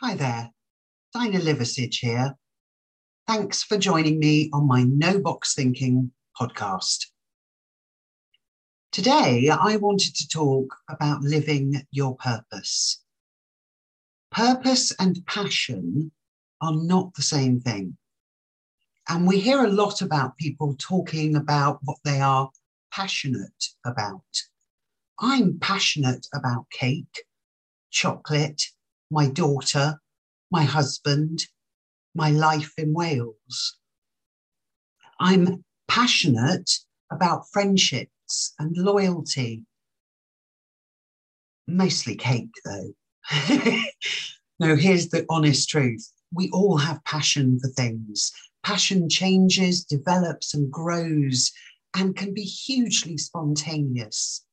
Hi there, Dinah Liversidge here. Thanks for joining me on my No Box Thinking podcast. Today, I wanted to talk about living your purpose. Purpose and passion are not the same thing. And we hear a lot about people talking about what they are passionate about. I'm passionate about cake, chocolate, my daughter, my husband, my life in Wales. I'm passionate about friendships and loyalty. Mostly cake, though. no, here's the honest truth. We all have passion for things. Passion changes, develops, and grows, and can be hugely spontaneous.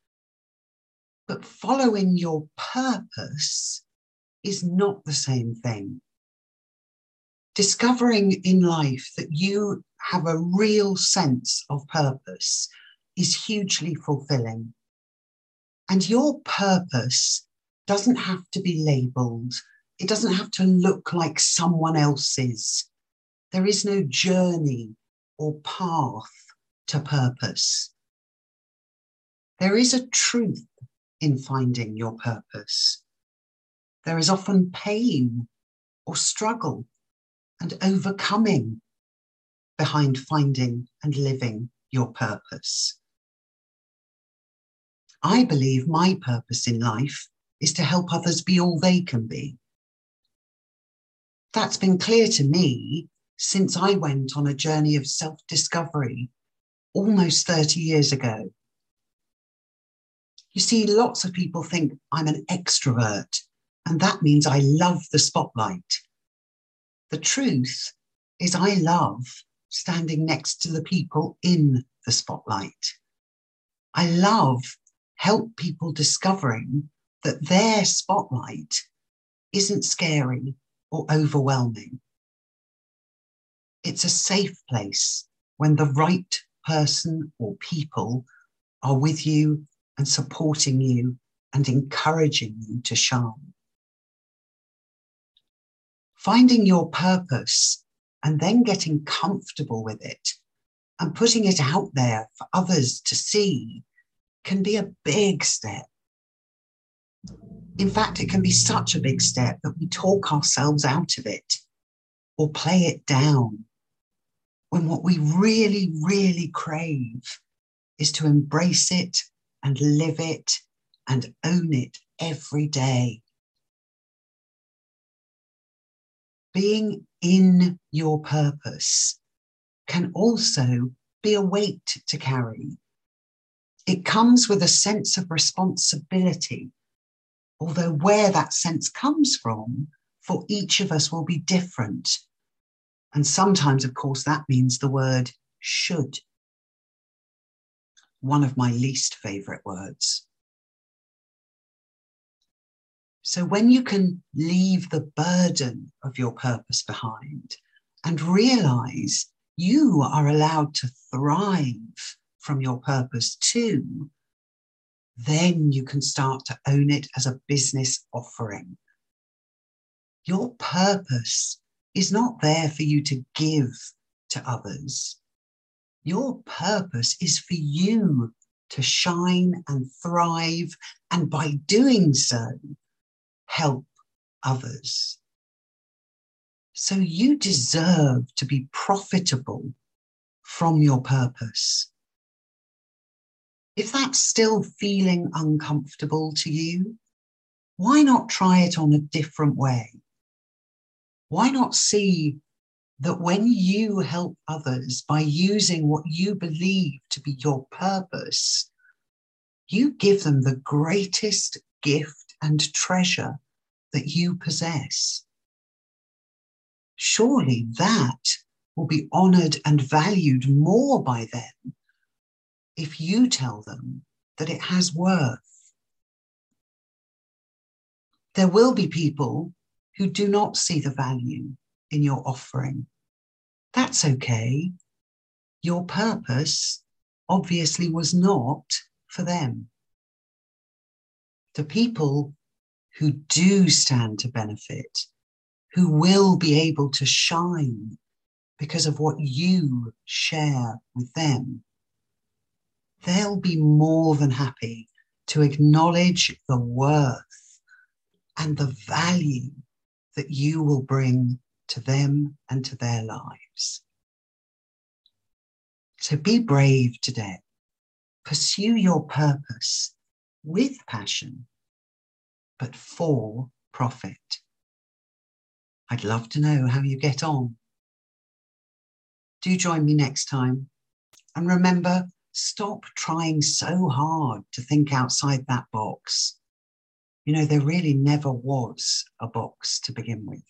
But following your purpose is not the same thing. Discovering in life that you have a real sense of purpose is hugely fulfilling. And your purpose doesn't have to be labeled, it doesn't have to look like someone else's. There is no journey or path to purpose. There is a truth in finding your purpose. There is often pain or struggle and overcoming behind finding and living your purpose. I believe my purpose in life is to help others be all they can be. That's been clear to me since I went on a journey of self discovery almost 30 years ago. You see, lots of people think I'm an extrovert and that means I love the spotlight. The truth is, I love standing next to the people in the spotlight. I love help people discovering that their spotlight isn't scary or overwhelming. It's a safe place when the right person or people are with you and supporting you and encouraging you to shine finding your purpose and then getting comfortable with it and putting it out there for others to see can be a big step. In fact, it can be such a big step that we talk ourselves out of it or play it down when what we really, really crave is to embrace it and live it and own it every day. Being in your purpose can also be a weight to carry. It comes with a sense of responsibility, although where that sense comes from for each of us will be different. And sometimes, of course, that means the word should. One of my least favorite words. So when you can leave the burden of your purpose behind and realize you are allowed to thrive from your purpose too, then you can start to own it as a business offering. Your purpose is not there for you to give to others. Your purpose is for you to shine and thrive. And by doing so, help others. So you deserve to be profitable from your purpose. If that's still feeling uncomfortable to you, why not try it on a different way? Why not see that when you help others by using what you believe to be your purpose, you give them the greatest gift and treasure that you possess. Surely that will be honored and valued more by them if you tell them that it has worth. There will be people who do not see the value in your offering. That's okay. Your purpose obviously was not for them the people who do stand to benefit who will be able to shine because of what you share with them. They'll be more than happy to acknowledge the worth and the value that you will bring to them and to their lives. So be brave today. Pursue your purpose with passion, but for profit. I'd love to know how you get on. Do join me next time. And remember, stop trying so hard to think outside that box. You know, there really never was a box to begin with.